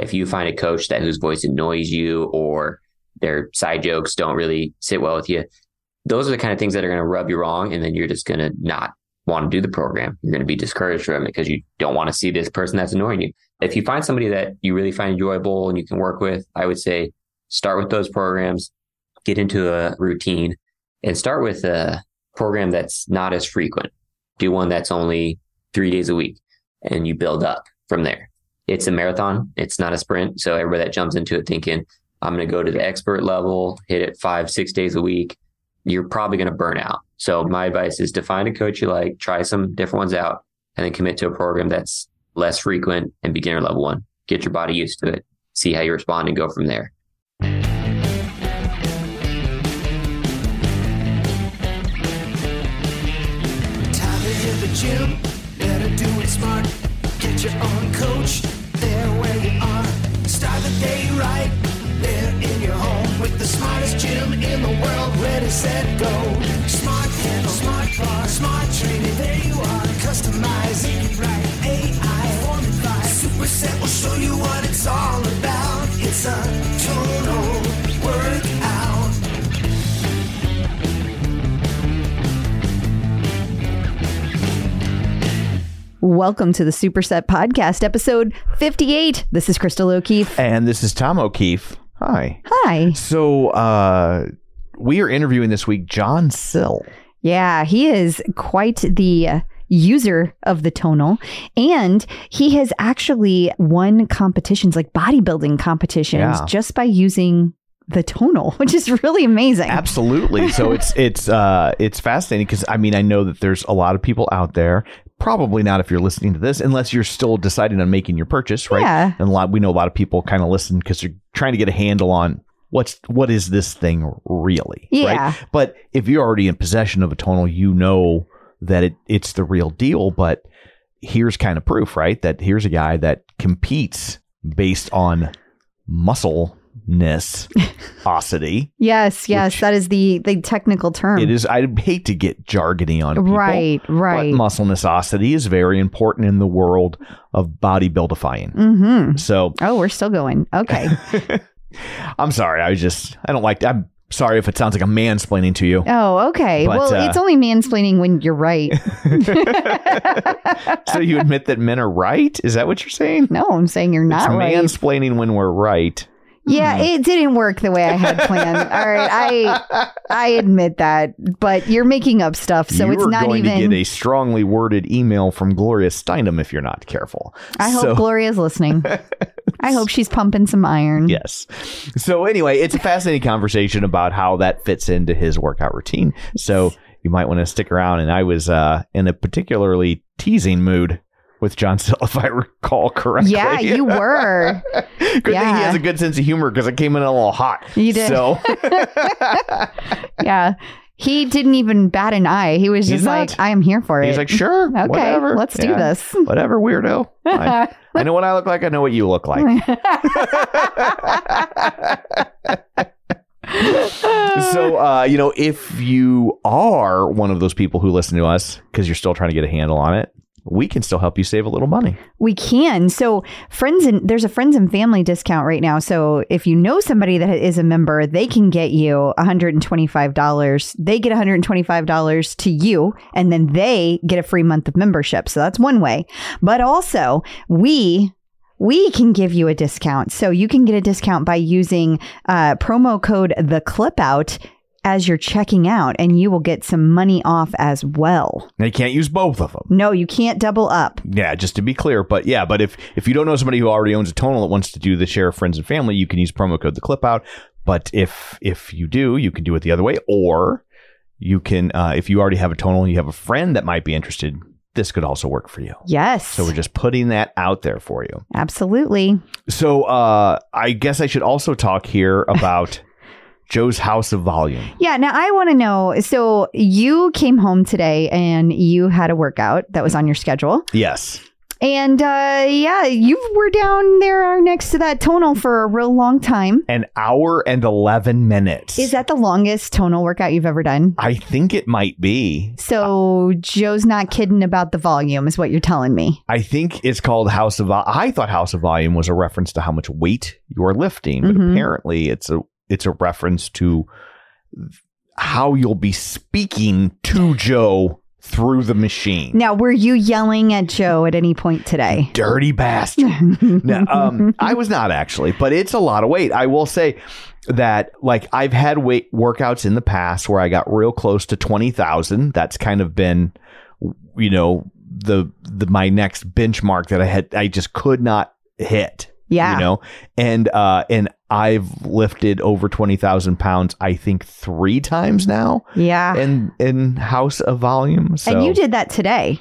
If you find a coach that whose voice annoys you or their side jokes don't really sit well with you, those are the kind of things that are going to rub you wrong. And then you're just going to not want to do the program. You're going to be discouraged from it because you don't want to see this person that's annoying you. If you find somebody that you really find enjoyable and you can work with, I would say start with those programs, get into a routine and start with a program that's not as frequent. Do one that's only three days a week and you build up from there. It's a marathon. It's not a sprint. So everybody that jumps into it thinking, I'm going to go to the expert level, hit it five, six days a week, you're probably going to burn out. So my advice is to find a coach you like, try some different ones out, and then commit to a program that's less frequent and beginner level one. Get your body used to it, see how you respond, and go from there. Time to hit the gym, better do it smart. Get your own coach smartest gym in the world. Ready, set, go. Smart panel, smart bar, smart training. There you are. Customizing it right. AI fortified. Superset will show you what it's all about. It's a total workout. Welcome to the Superset Podcast, episode 58. This is Crystal O'Keefe. And this is Tom O'Keefe. Hi. Hi. So uh we are interviewing this week John Sill. Yeah, he is quite the user of the tonal, and he has actually won competitions like bodybuilding competitions Yeah. just by using the tonal, which is really amazing. Absolutely. So it's it's uh it's fascinating because I mean I know that there's a lot of people out there. Probably not if you're listening to this, unless you're still deciding on making your purchase, right? Yeah. And a lot we know a lot of people kind of listen because they're trying to get a handle on what's what is this thing really, Yeah. right? But if you're already in possession of a tonal, you know that it it's the real deal. But here's kind of proof, right? That here's a guy that competes based on muscleness, osity. Yes, yes, that is the the technical term. It is. I hate to get jargony on people, right, right. But muscleness osity is very important in the world of bodybuildifying. mm-hmm. So Oh, we're still going. Okay. I'm sorry. I was just. I don't like. I'm sorry if it sounds like I'm mansplaining to you. Oh, okay. But, well, uh, it's only mansplaining when you're right. so you admit that men are right? Is that what you're saying? no, I'm saying you're not it's right. mansplaining when we're right. Yeah, it didn't work the way I had planned. All right, I I admit that, but you're making up stuff, so you it's not going even. to get a strongly worded email from Gloria Steinem if you're not careful. I hope Gloria's listening. I hope she's pumping some iron. Yes. So anyway, it's a fascinating conversation about how that fits into his workout routine. So you might want to stick around. And I was uh, in a particularly teasing mood with John Sill, if I recall correctly. Yeah, you were. Good thing he has a good sense of humor because I came in a little hot. You did. So Yeah. He didn't even bat an eye. He was just like. I am here for it. he's like, sure, okay, whatever. let's do this. Whatever, weirdo. I, I know what I look like. I know what you look like. so uh, you know if you are one of those people who listen to us because you're still trying to get a handle on it we can still help you save a little money We can. So friends and there's a friends and family discount right now. So if you know somebody that is a member, they can get you $125. They get $125 to you and then they get a free month of membership. So that's one way. But also, we we can give you a discount. So you can get a discount by using uh, promo code the clip out as you're checking out and you will get some money off as well. now you can't use both of them No, you can't double up. yeah just to be clear but yeah but if if you don't know somebody who already owns a tonal that wants to do the share of friends and family you can use promo code the clip out but if if you do you can do it the other way or you can uh, if you already have a tonal and you have a friend that might be interested this could also work for you Yes. so we're just putting that out there for you Absolutely. So uh, I guess I should also talk here about Joe's House of Volume. Yeah. Now I want to know. So you came home today and you had a workout that was on your schedule. Yes. And uh, yeah, you were down there next to that tonal for a real long time. An hour and 11 minutes. Is that the longest tonal workout you've ever done? I think it might be. So Joe's not kidding about the volume, is what you're telling me. I think it's called House of Vol- I thought House of Volume was a reference to how much weight you're lifting, but Mhm. apparently it's a it's a reference to how you'll be speaking to Joe through the machine. Now, were you yelling at Joe at any point today? Dirty bastard. no, um, I was not actually, but it's a lot of weight. I will say that, like, I've had weight workouts in the past where I got real close to twenty thousand. That's kind of been, you know, the the my next benchmark that I had. I just could not hit. yeah. You know, and uh, and I've lifted over twenty thousand pounds. I think three times now yeah. in in House of Volume. So, and you did that today.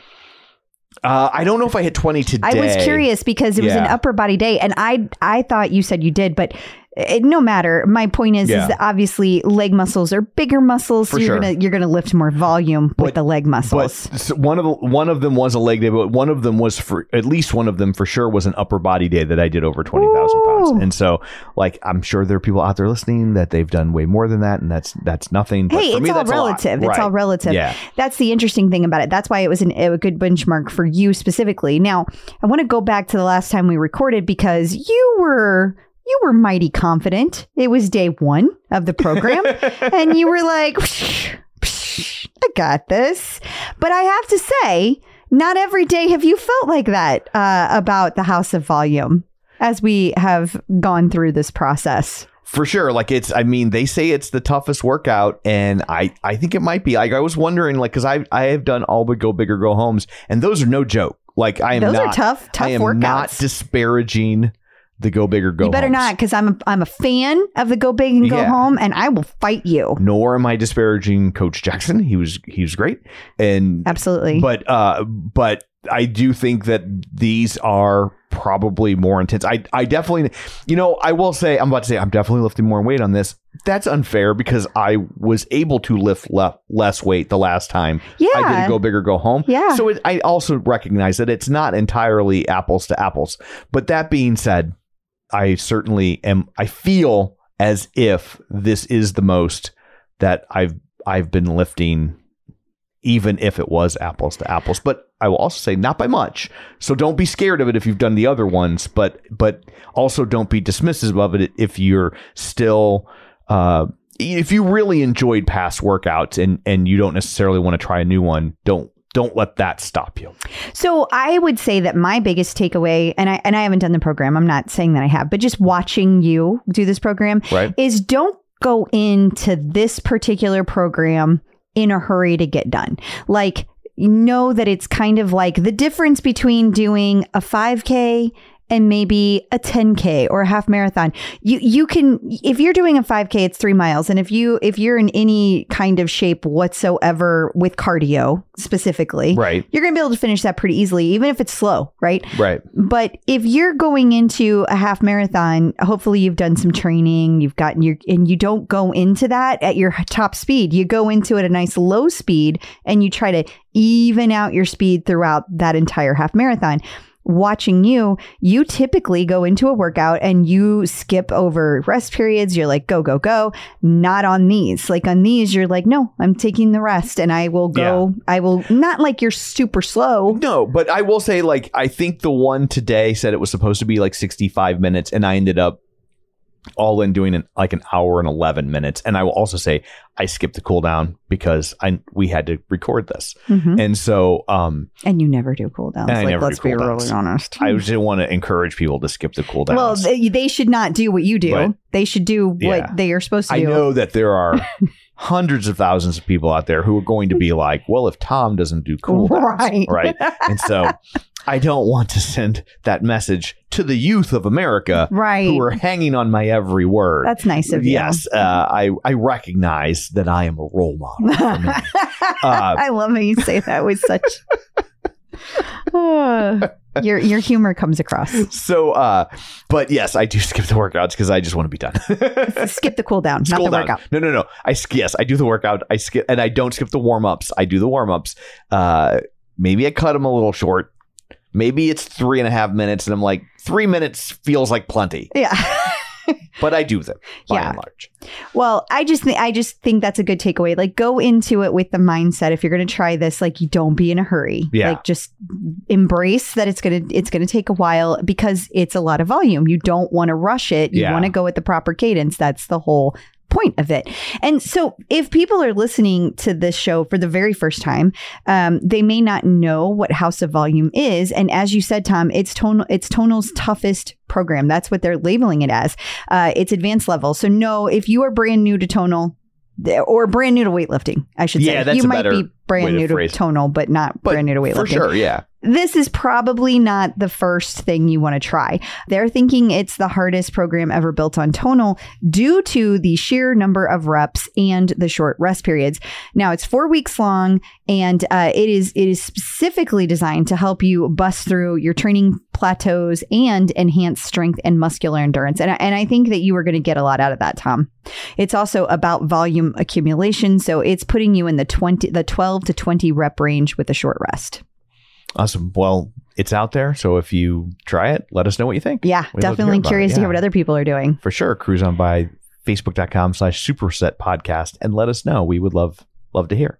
Uh, I don't know if I hit twenty today. I was curious because it was an upper body day, and I I thought you said you did, but it, no matter. My point is, Yeah. is that obviously leg muscles are bigger muscles, so For you're sure. gonna you're gonna lift more volume with the leg But muscles. s- one of the, one of them was a leg day, but one of them was for at least one of them for sure was an upper body day that I did over twenty thousand pounds. And so, like, I'm sure there are people out there listening that they've done way more than that, and that's that's nothing. But hey, for it's me, all that's a lot. relative. It's Right. all relative. Yeah. That's the interesting thing about it. That's why it was an, a good benchmark for you specifically. Now, I want to go back to the last time we recorded because you were you were mighty confident. It was day one of the program, and you were like, "Psh, psh, "I got this." But I have to say, not every day have you felt like that uh, about the House of Volume as we have gone through this process. For sure. Like it's I mean, they say it's the toughest workout and I I think it might be. Like I was wondering like cuz I I have done all but go big or go homes and those are no joke. Like I am Those not are tough, tough I am workouts. not disparaging the go big or go you better homes. not, because I'm a, I'm a fan of the Go Big and Go Yeah. Home, and I will fight you. Nor am I disparaging Coach Jackson. He was he was great. And Absolutely. but uh but I do think that these are probably more intense. I I definitely you know, I will say I'm about to say I'm definitely lifting more weight on this. That's unfair because I was able to lift le- less weight the last time yeah. I did a go big or go home. Yeah. So it, I also recognize that it's not entirely apples to apples. But that being said, I certainly am. I feel as if this is the most that I've I've been lifting, even if it was apples to apples. But I will also say not by much. So don't be scared of it if you've done the other ones. But but also don't be dismissive of it if you're still. Uh, if you really enjoyed past workouts and and you don't necessarily want to try a new one, don't don't let that stop you. So I would say that my biggest takeaway, and I and I haven't done the program. I'm not saying that I have, but just watching you do this program Right. is don't go into this particular program in a hurry to get done. Like know that it's kind of like the difference between doing a 5k and maybe a 10k or a half marathon. You you can if you're doing a 5k it's 3 miles and if you if you're in any kind of shape whatsoever with cardio specifically, Right. you're going to be able to finish that pretty easily even if it's slow, right? Right. But if you're going into a half marathon, hopefully you've done some training, you've gotten your, and you don't go into that at your top speed. You go into it at a nice low speed and you try to even out your speed throughout that entire half marathon. Watching you, you typically go into a workout and you skip over rest periods. You're like, go, go, go. Not on these. Like on these, you're like, no, I'm taking the rest and I will go. I will, not like you're super slow. No, but I will say, like, I think the one today said it was supposed to be like 65 minutes, and I ended up all in doing an, like an hour and 11 minutes. And I will also say I skipped the cool down because I we had to record this. Mhm. And so um, And you never do cool downs. I like, never let's be really honest. I just didn't want to encourage people to skip the cool downs. well, they, they should not do what you do. Right. They should do what Yeah. they are supposed to do. I know that there are hundreds of thousands of people out there who are going to be like, well, if Tom doesn't do cool downs, Right. right? And so I don't want to send that message to the youth of America Right. who are hanging on my every word. That's nice of you. yes, uh, I I recognize that I am a role model. For. Uh, I love how you say that with such. Uh, your your humor comes across. so, uh, but yes, I do skip the workouts because I just want to be done. Skip the cool down, not the down. workout. No, no, no. I yes, I do the workout. I skip and I don't skip the warm ups. I do the warm ups. Uh, maybe I cut them a little short, Maybe it's three and a half minutes, and I'm like, three minutes feels like plenty, Yeah. but I do them by Yeah. and large. Well, I just think I just think that's a good takeaway. Like go into it with the mindset if you're going to try this like you don't be in a hurry. Yeah. Like just embrace that it's going to it's going to take a while because it's a lot of volume. You don't want to rush it. You Yeah. want to go at the proper cadence. That's the whole point of it. And so if people are listening to this show for the very first time, um, they may not know what House of Volume is. And as you said, Tom, it's tonal it's tonal's toughest program. That's what they're labeling it as. Uh, it's advanced level. So no, if you are brand new to tonal or brand new to weightlifting, I should say. Yeah, that's you might better be brand new to, phrase tonal, but not But brand new to weightlifting For sure, yeah. this is probably not the first thing you want to try. They're thinking it's the hardest program ever built on tonal due to the sheer number of reps and the short rest periods. Now it's four weeks long, and uh, it is it is specifically designed to help you bust through your training plateaus and enhance strength and muscular endurance. And I, and I think that you are going to get a lot out of that, Tom. It's also about volume accumulation, so it's putting you in the twenty the twelve to twenty rep range with a short rest. Awesome. Well, it's out there. So if you try it, let us know what you think. Yeah, We'd to definitely it, curious to hear what other people are doing. For sure. Cruise on by facebook.com slash superset podcast and let us know. We would love, love to hear.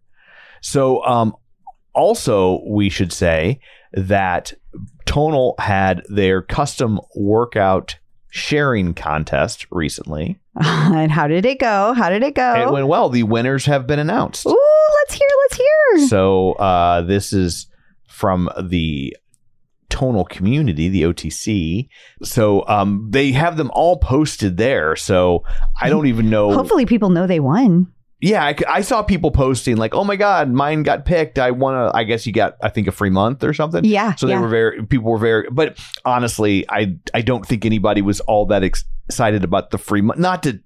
So, um, also we should say that Tonal had their custom workout sharing contest recently. and how did it go? How did it go? It went well. The winners have been announced. Ooh, let's hear, hear. So uh, this is from the tonal community, the OTC. So um, they have them all posted there. So I don't even know. Hopefully, people know they won. Yeah, I, I saw people posting like, "Oh my god, mine got picked. I want to." I guess you got, I think, a free month or something. Yeah, So they yeah. were very people were very, but honestly, I I don't think anybody was all that ex- excited about the free month. Not to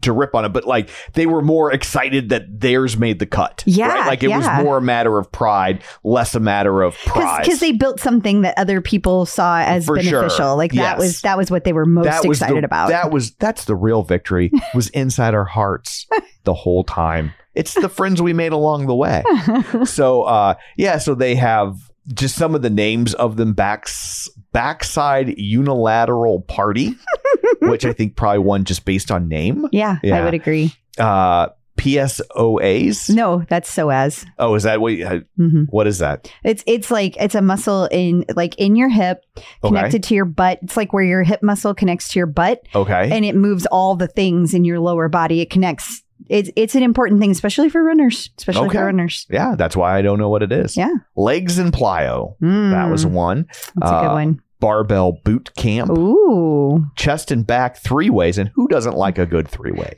to rip on it, but like they were more excited that theirs made the cut. Yeah, right? like it yeah. was more a matter of pride, less a matter of prize. because they built something that other people saw as For sure. beneficial. Like that Yes. was that was what they were most excited the, about. That was that's the real victory. was inside our hearts the whole time. It's the friends we made along the way. so uh yeah, so they have just some of the names of them backs backside unilateral party, which I think probably won just based on name. yeah, I would agree. Uh PSOAs. No, that's psoas. Oh, is that what you- uh, hmm what is that? It's it's like it's a muscle in like in your hip connected to your butt. It's like where your hip muscle connects to your butt. Okay. and it moves all the things in your lower body. It connects. It's it's an important thing, especially for runners. Especially Okay. for runners. yeah, that's why I don't know what it is. Yeah. Legs and plyo. That was Mm, one. that's a good uh, one. Barbell boot camp. Ooh, chest and back three ways. And who doesn't like a good three way?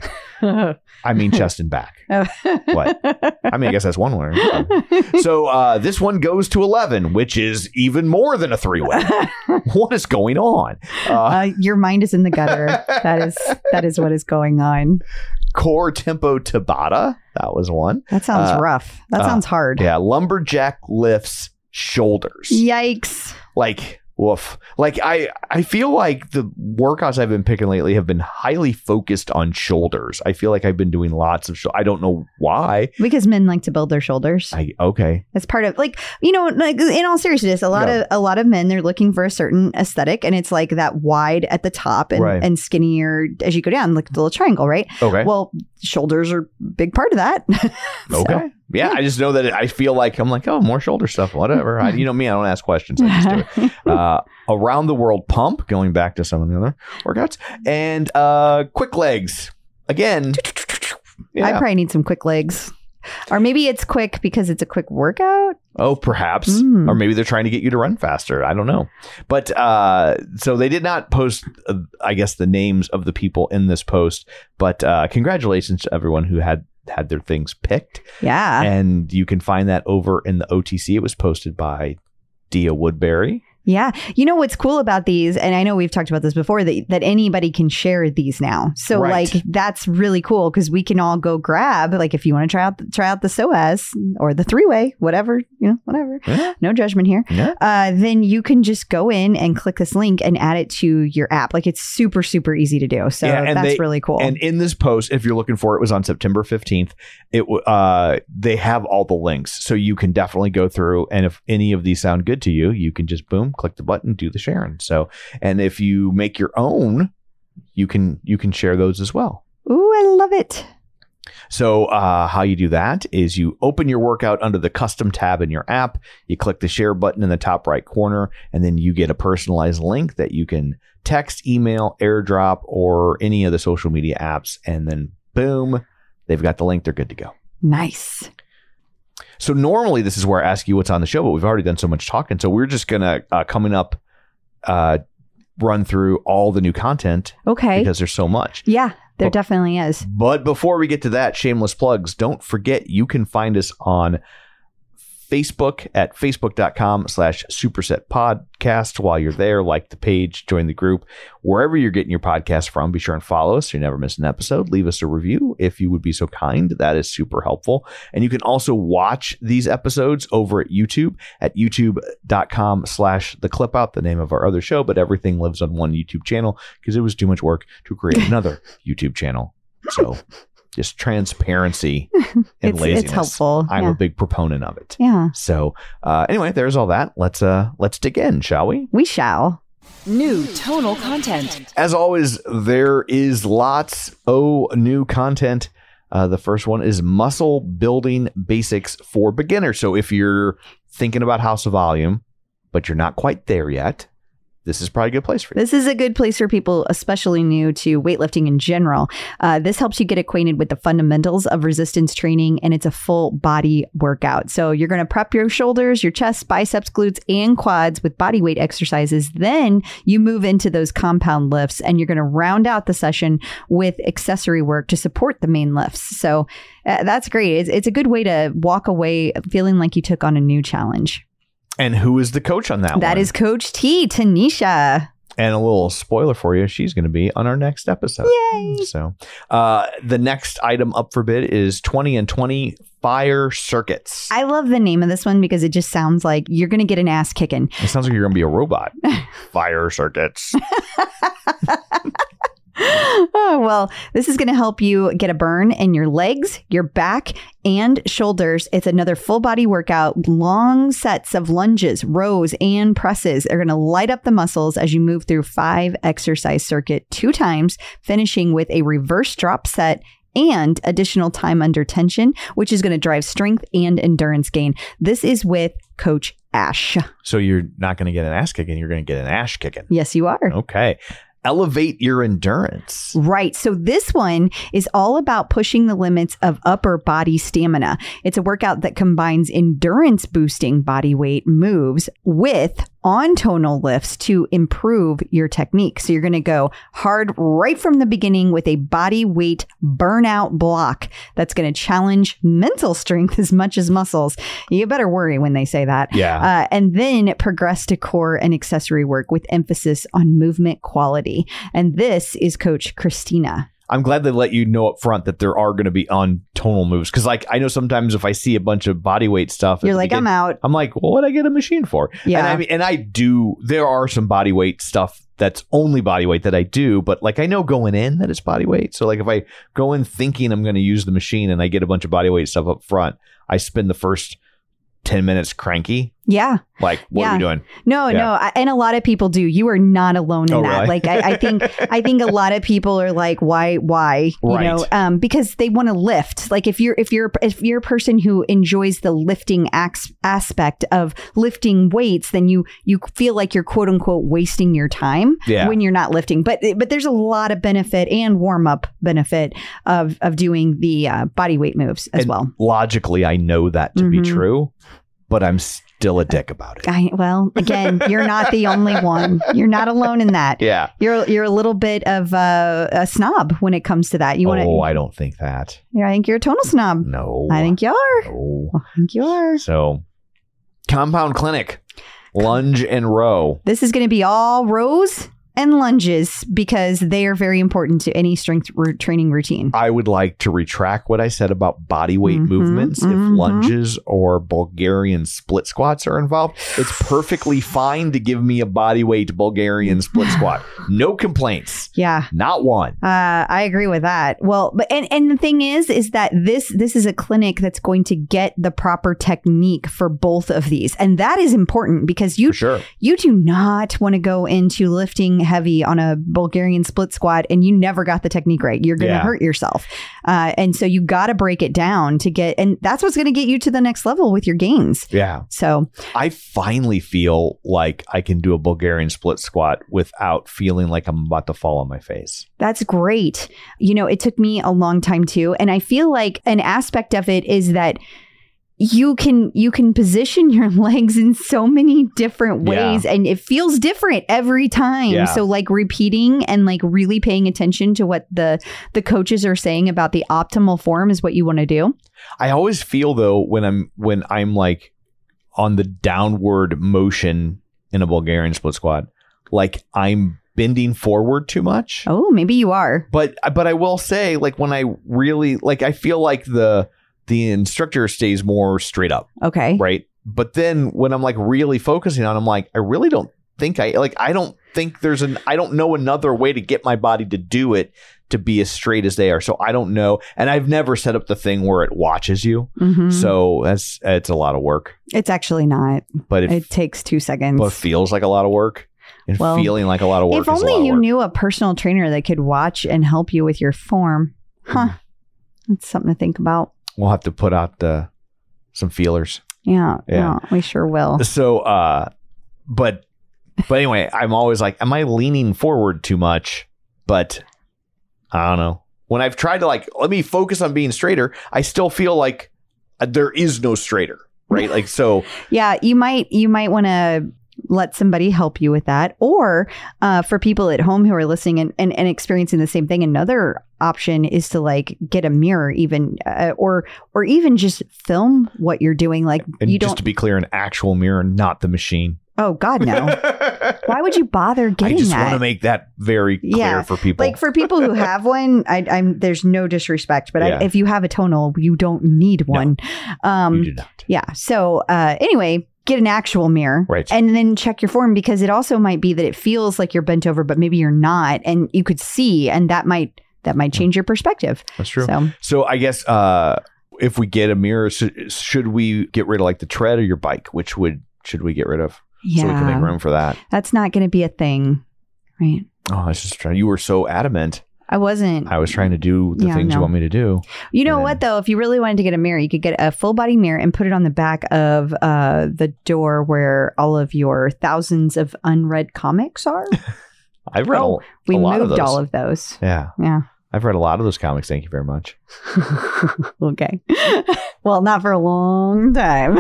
I mean, chest and back. What? I mean, I guess that's one winner. So uh, this one goes to 11, which is even more than a three way. what is going on? Uh, Uh, your mind is in the gutter. that is that is what is going on. Core tempo Tabata. That was one. That sounds Uh, rough. That uh, sounds hard. Yeah. Lumberjack lifts shoulders. Yikes! Like, woof. Like, I, I feel like the workouts I've been picking lately have been highly focused on shoulders. I feel like I've been doing lots of, shou- I don't know why. Because men like to build their shoulders. I, okay. That's part of like you know like in all seriousness, a lot Yeah. of a lot of men they're looking for a certain aesthetic, and it's like that wide at the top and, Right. and skinnier as you go down, like the little triangle, right? Okay. Well, shoulders are a big part of that. So, Okay. Yeah, I just know that I feel like I'm like, oh, more shoulder stuff, whatever. I, you know me, I don't ask questions. I just do it. Uh, around the world pump, going back to some of the other workouts, and uh, quick legs again. I probably need some quick legs. Or maybe it's quick because it's a quick workout. oh, perhaps, Mm. or maybe they're trying to get you to run faster. I don't know. But uh, so they did not post, uh, I guess, the names of the people in this post. But uh, congratulations to everyone who had had their things picked. Yeah. and you can find that over in the OTC. It was posted by Dia Woodbury. Yeah. You know what's cool about these, and I know we've talked about this before, that, that anybody can share these now. So Right. like that's really cool because we can all go grab, like if you want to try out try out the psoas or the three way, whatever, you know, whatever. Yeah. No judgment here. Yeah. Uh, then you can just go in and click this link and add it to your app. Like it's super, super easy to do. So Yeah, that's they- really cool. And in this post, if you're looking for it, it was on September 15th. It uh they have all the links, so you can definitely go through. And if any of these sound good to you, you can just boom, click the button, do the sharing. So, and if you make your own, you can you can share those as well. Ooh, I love it. So, uh, how you do that is you open your workout under the custom tab in your app. You click the share button in the top right corner, and then you get a personalized link that you can text, email, airdrop, or any of the social media apps. And then, boom, they've got the link. They're good to go. Nice. So, normally, this is where I ask you what's on the show, but we've already done so much talking. So, we're just going to, uh, coming up, uh, run through all the new content Okay. because there's so much. yeah, there Well- definitely is. But before we get to that, shameless plugs, don't forget you can find us on Facebook at facebook.com slash superset podcast. While you're there, like the page, join the group. Wherever you're getting your podcast from, be sure and follow us so you never miss an episode. Leave us a review if you would be so kind. That is super helpful. And you can also watch these episodes over at YouTube at youtube.com slash the clip out, the name of our other show, but everything lives on one YouTube channel because it was too much work to create another YouTube channel. So just transparency and It's, laziness. it's helpful. I'm yeah. a big proponent of it. yeah, So uh, anyway, there's all that. Let's uh let's dig in, shall we? we shall. New tonal content. As always, there is lots of new content. Uh, the first one is muscle building basics for beginners. So if you're thinking about House of Volume, but you're not quite there yet, this is probably a good place for you. This is a good place for people, especially new to weightlifting in general. Uh, this helps you get acquainted with the fundamentals of resistance training, and it's a full body workout. So you're going to prep your shoulders, your chest, biceps, glutes, and quads with body weight exercises. Then you move into those compound lifts, and you're going to round out the session with accessory work to support the main lifts. So uh, that's great. It's, it's a good way to walk away feeling like you took on a new challenge. And who is the coach on that, That one? is Coach T, Tanisha. And a little spoiler for you, she's going to be on our next episode. Yay. So, uh, the next item up for bid is 20 and 20 fire circuits. I love the name of this one because it just sounds like you're going to get an ass kicking. it sounds like you're going to be a robot. fire circuits. oh, well, this is going to help you get a burn in your legs, your back, and shoulders. It's another full body workout, long sets of lunges, rows, and presses. They're going to light up the muscles as you move through five exercise circuit two times, finishing with a reverse drop set and additional time under tension, which is going to drive strength and endurance gain. This is with Coach Ash. So, you're not going to get an ass kicking, you're going to get an ash kicking. Yes, you are. Okay. Elevate your endurance. Right. So this one is all about pushing the limits of upper body stamina. It's a workout that combines endurance boosting body weight moves with on tonal lifts to improve your technique. So you're going to go hard right from the beginning with a body weight burnout block that's going to challenge mental strength as much as muscles. You better worry when they say that. Yeah. Uh, and then progress to core and accessory work with emphasis on movement quality. And this is Coach Christina. I'm glad they let you know up front that there are going to be on tonal moves. Cause, like, I know sometimes if I see a bunch of body weight stuff, You're like, I'm out. I'm like, well, what I get a machine for? Yeah. And I mean, and I do. There are some body weight stuff that's only body weight that I do, but like I know going in that it's body weight. So like if I go in thinking I'm going to use the machine and I get a bunch of body weight stuff up front, I spend the first ten minutes cranky. Yeah. Like, what are Yeah. we doing? No, Yeah. no. I, and a lot of people do. You are not alone in Oh, that. really? Like, I, I think, I think a lot of people are like, why, why, you Right. know, um, because they want to lift. Like if you're, if you're, if you're a person who enjoys the lifting ax- aspect of lifting weights, then you, you feel like you're quote unquote wasting your time Yeah. when you're not lifting. But, but there's a lot of benefit and warm up benefit of, of doing the uh, body weight moves as And well. Logically, I know that to be Mhm. true, but I'm still a dick about it. I, well, again, you're not the only one. You're not alone in that. Yeah. You're you're a little bit of uh, a snob when it comes to that. You want oh, I don't think that. yeah, I think you're a tonal snob. No. I think you are. No. I think you are. So, Compound Clinic. lunge and row. This is going to be all rows and lunges because they are very important to any strength training routine. I would like to retract what I said about body weight Mhm, movements. mhm. If lunges or Bulgarian split squats are involved, it's perfectly fine to give me a body weight Bulgarian split squat. No complaints. Yeah. Not one. Uh, I agree with that. Well, but and, and the thing is, is that this this is a clinic that's going to get the proper technique for both of these, and that is important because you sure. you do not want to go into lifting heavy on a Bulgarian split squat and you never got the technique right. You're going to Yeah. hurt yourself, uh, and so you got to break it down to get, and that's what's going to get you to the next level with your gains. Yeah. So I finally feel like I can do a Bulgarian split squat without feeling like I'm about to fall on my face. That's great. You know, it took me a long time too. And I feel like an aspect of it is that you can you can position your legs in so many different Yeah. ways and it feels different every time Yeah. so like repeating and like really paying attention to what the the coaches are saying about the optimal form is what you want to do I always feel though when I'm when I'm like on the downward motion in a Bulgarian split squat, like I'm bending forward too much. oh maybe you are But but I will say like when I really like I feel like the the instructor stays more straight up, okay right? But then when I'm like really focusing on, I'm like I really don't think I like I don't think there's an I don't know another way to get my body to do it to be as straight as they are. So I don't know, and I've never set up the thing where it watches you. Mhm. So that's it's a lot of work, it's actually not but it, it takes two seconds but feels like a lot of work, and Well, feeling like a lot of work. if is a lot only you knew a personal trainer that could watch and help you with your form huh that's something to think about we'll have to put out the some feelers. Yeah, Yeah. we sure will. So, uh, but but anyway, I'm always like, am I leaning forward too much? But I don't know. When I've tried to like, let me focus on being straighter, I still feel like uh, there is no straighter, right? like so. Yeah, you might you might want to let somebody help you with that, or uh, for people at home who are listening and, and, and experiencing the same thing, another option is to like get a mirror, even uh, or or even just film what you're doing. Like And you just don't. to be clear, an actual mirror, not the machine. oh God, no! Why would you bother getting? I just that? want to make that very clear Yeah, for people. like for people who have one, I, I'm there's no disrespect, but Yeah. I, if you have a tonal, you don't need one. Um, you do not. Yeah. So uh, anyway, get an actual mirror. Right. And then check your form because it also might be that it feels like you're bent over, but maybe you're not, and you could see, and that might that might change your perspective. That's true. So So I guess uh, if we get a mirror, should, should we get rid of like the tread or your bike? Which would should we get rid of yeah. so we can make room for that? that's not going to be a thing, right? Oh, I was just trying. You were so adamant. I wasn't. I was trying to do the Yeah, things you want me to do. You know Yeah. what though? If you really wanted to get a mirror, you could get a full body mirror and put it on the back of uh, the door where all of your thousands of unread comics are. I've read Oh, a, We a lot of moved those. all of those. yeah, Yeah. I've read a lot of those comics. Thank you very much. okay. well, not for a long time.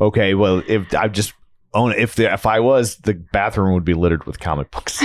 Okay, well, if I just own if the, if I was, the bathroom would be littered with comic books.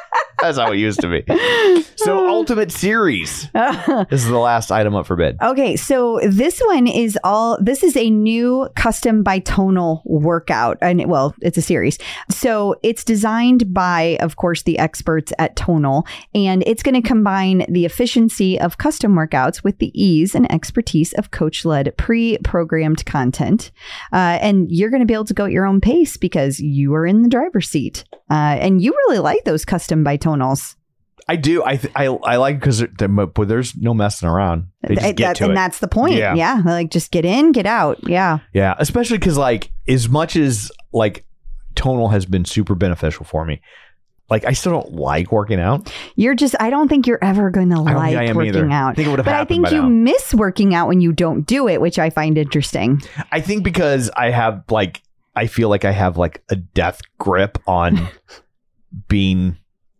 That's how it used to be. So, Ultimate Series this is the last item up for bid. Okay, so this one is all this is a new custom bitonal workout. And well, it's a series. So it's designed by, of course, the experts at Tonal, and it's going to combine the efficiency of custom workouts with the ease and expertise of coach-led pre-programmed content. Uh, and you're going to be able to go at your own pace because you are in the driver's seat. Uh, and you really like those custom bitonals. I do. I th- I, I like because there's no messing around. They just Th- get that- to and it. that's the point. Yeah. Yeah. Like just get in, get out. Yeah. Yeah, especially because like as much as like tonal has been super beneficial for me, like I still don't like working out. You're just, I don't think you're ever going to I like I working either. out. I think it would have but I think you now. miss working out when you don't do it, which I find interesting. I think because I have like I feel like I have like a death grip on being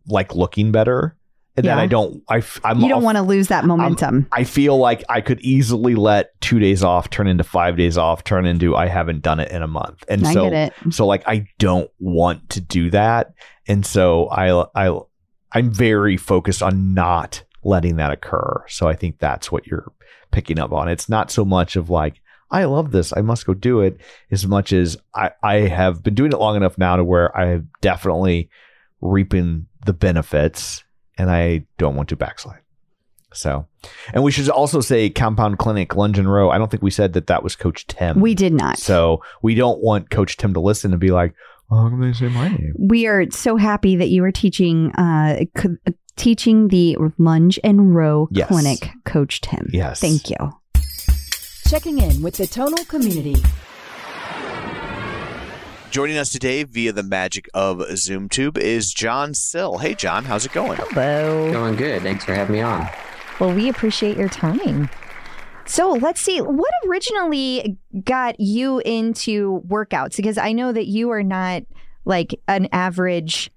like looking better, and then I don't. I I'm you don't want to lose that momentum. I feel like I could easily let two days off turn into five days off, turn into I haven't done it in a month, and I so. So like I don't want to do that. And so I I I'm very focused on not letting that occur. So I think that's what you're picking up on. It's not so much of like I love this. I must go do it as much as I, I have been doing it long enough now to where I have definitely reaping the benefits and I don't want to backslide. So, and we should also say Compound Clinic, Lunge and Row. I don't think we said that that was Coach Tim. We did not. So we don't want Coach Tim to listen and be like, oh, how can they say my name? we are so happy that you are teaching uh, c- teaching the lunge and row Yes. clinic coach tim Yes. thank you Checking in with the tonal community. Joining us today via the magic of ZoomTube is John Sill. Hey, John, how's it going? hello Going good. Thanks for having me on. well we appreciate your time so let's see what originally got you into workouts because i know that you are not like an average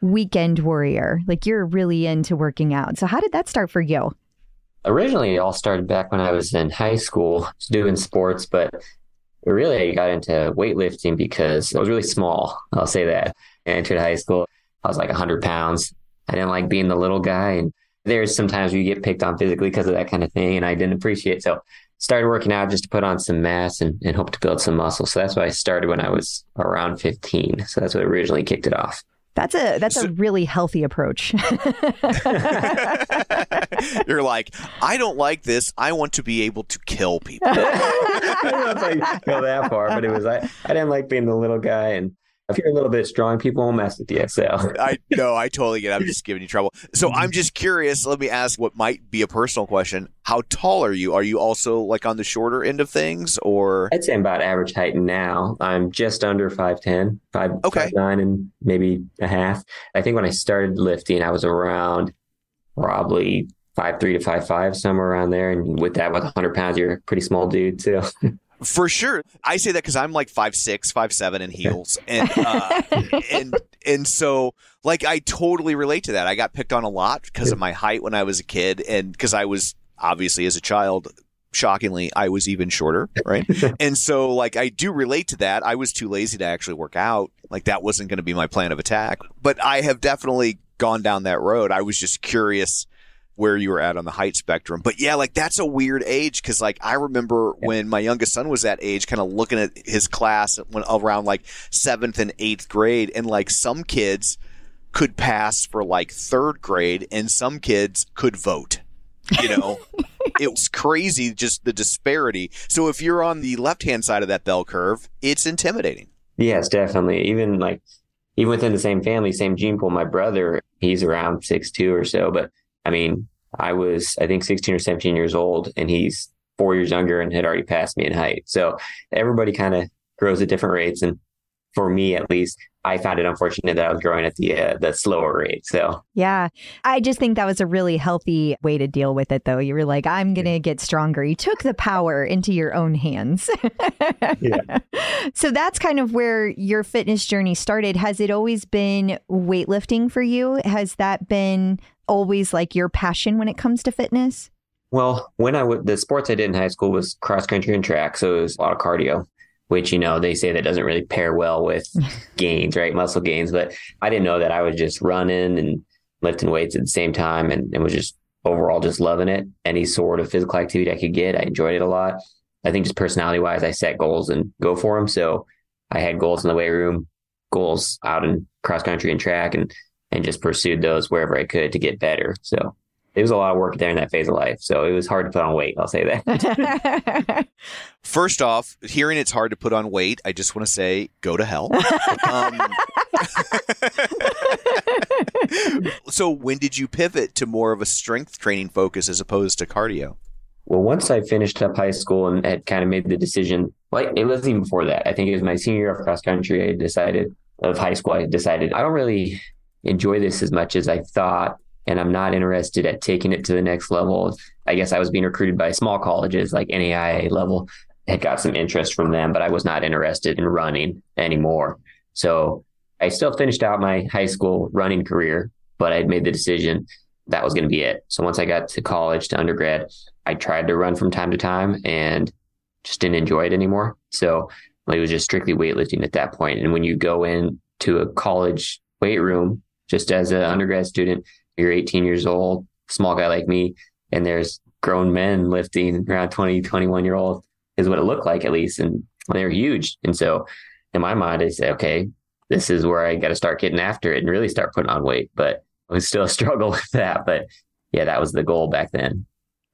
weekend warrior like you're really into working out so how did that start for you Originally, it all started back when I was in high school doing sports, but really I got into weightlifting because I was really small. I'll say that. I entered high school, I was like 100 pounds. I didn't like being the little guy. And there's sometimes you get picked on physically because of that kind of thing. And I didn't appreciate it. So started working out just to put on some mass and, and hope to build some muscle. So that's why I started when I was around 15. So that's what originally kicked it off. That's a that's So- a really healthy approach You're like, I don't like this. I want to be able to kill people. I don't know if I go that far, but it was I, I didn't like being the little guy and if you're a little bit strong, people won't mess with you. So I know, I totally get it. I'm just giving you trouble. So mm-hmm. I'm just curious. Let me ask what might be a personal question. How tall are you? Are you also like on the shorter end of things or? I'd say I'm about average height now. I'm just under 5'10, 5, Okay. 5'9 and maybe a half. I think when I started lifting, I was around probably five three to five five somewhere around there. And with that, with 100 pounds, you're a pretty small dude too. For sure. I say that because I'm like five six, five seven in heels. And uh, and and so like I totally relate to that. I got picked on a lot because of my height when I was a kid and because I was obviously as a child shockingly I was even shorter, right? and so like I do relate to that. I was too lazy to actually work out. Like that wasn't going to be my plan of attack. But I have definitely gone down that road. I was just curious where you were at on the height spectrum. But yeah, like that's a weird age because like I remember when my youngest son was that age, kind of looking at his class when around like seventh and eighth grade, and like some kids could pass for like third grade, and some kids could vote. You know, it was crazy just the disparity. So if you're on the left hand side of that bell curve, it's intimidating. yes, definitely. Even like, even within the same family, same gene pool, my brother, he's around six two or so. But I mean, I was, I think 16 or 17 years old and he's four years younger and had already passed me in height. So everybody kind of grows at different rates. And for me, at least, I found it unfortunate that I was growing at the, uh, the slower rate. So Yeah. I just think that was a really healthy way to deal with it, though. You were like, I'm going to get stronger. You took the power into your own hands. Yeah. So that's kind of where your fitness journey started. Has it always been weightlifting for you? Has that been always like your passion when it comes to fitness? Well, when I would, the sports I did in high school was cross country and track. So it was a lot of cardio, which, you know, they say that doesn't really pair well with gains, right? Muscle gains. But I didn't know that I was just running and lifting weights at the same time and, and was just overall just loving it. Any sort of physical activity I could get, I enjoyed it a lot. I think just personality wise, I set goals and go for them. So I had goals in the weight room, goals out in cross country and track and, and just pursued those wherever I could to get better. So it was a lot of work there in that phase of life. So it was hard to put on weight. I'll say that. First off, hearing it's hard to put on weight, I just want to say go to hell. um, so, when did you pivot to more of a strength training focus as opposed to cardio? well, once I finished up high school and had kind of made the decision, like it was even before that. I think it was my senior year of cross country. I decided of high school. I decided I don't really enjoy this as much as I thought, and I'm not interested at taking it to the next level. I guess I was being recruited by small colleges like NAIA level. Had got some interest from them, but I was not interested in running anymore. So I still finished out my high school running career, but I had made the decision that was going to be it. So once I got to college to undergrad, I tried to run from time to time and just didn't enjoy it anymore. So it was just strictly weightlifting at that point. And when you go into a college weight room, just as an undergrad student, you're 18 years old, small guy like me, and there's grown men lifting around 20, 21 year old. is what it looked like at least. And they were huge. And so in my mind, I say, okay, this is where I got to start getting after it and really start putting on weight. But it was still a struggle with that. But yeah, that was the goal back then.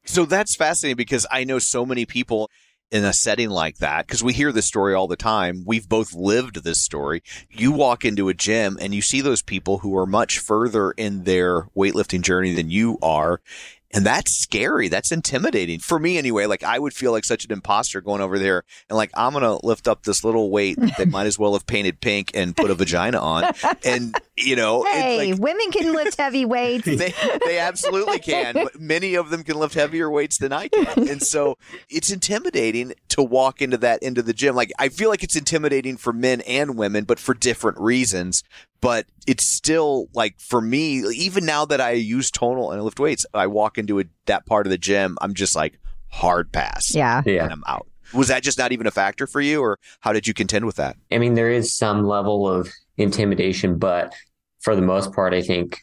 So that's fascinating because I know so many people in a setting like that because we hear this story all the time. We've both lived this story. You walk into a gym and you see those people who are much further in their weightlifting journey than you are. And that's scary. That's intimidating for me anyway. Like I would feel like such an imposter going over there and like, I'm going to lift up this little weight that might as well have painted pink and put a vagina on. And, you know, it's Hey, like, women can lift heavy weights. they, they absolutely can. But many of them can lift heavier weights than I can. And so it's intimidating to walk into that into the gym. Like I feel like it's intimidating for men and women, but for different reasons. But it's still like for me, even now that I use tonal and I lift weights, I walk into a, that part of the gym, I'm just like hard pass. yeah. And Yeah. I'm out. Was that just not even a factor for you or how did you contend with that? I mean, there is some level of intimidation, but for the most part, I think